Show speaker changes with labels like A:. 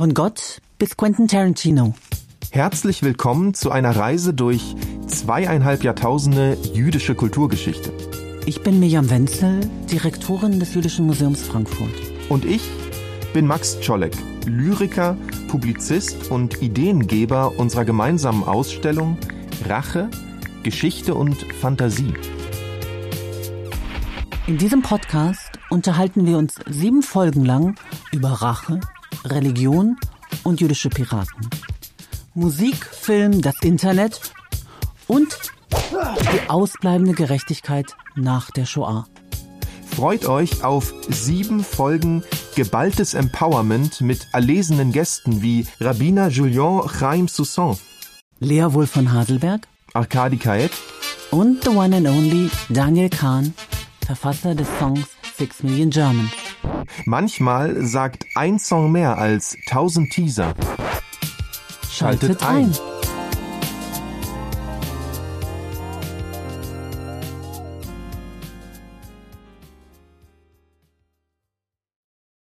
A: Von Gott bis Quentin Tarantino.
B: Herzlich willkommen zu einer Reise durch zweieinhalb Jahrtausende jüdische Kulturgeschichte.
A: Ich bin Mirjam Wenzel, Direktorin des Jüdischen Museums Frankfurt.
B: Und ich bin Max Czolek, Lyriker, Publizist und Ideengeber unserer gemeinsamen Ausstellung Rache, Geschichte und Fantasie.
A: In diesem Podcast unterhalten wir uns sieben Folgen lang über Rache, Religion und jüdische Piraten. Musik, Film, das Internet und die ausbleibende Gerechtigkeit nach der Shoah.
B: Freut euch auf sieben Folgen geballtes Empowerment mit erlesenen Gästen wie Rabbiner Julien Chaim Soussan,
A: Lea Wolf von Haselberg
B: Arkadi Kaet
A: und the one and only Daniel Kahn, Verfasser des Songs Six Million Germans.
B: Manchmal sagt ein Song mehr als tausend Teaser.
A: Schaltet, ein.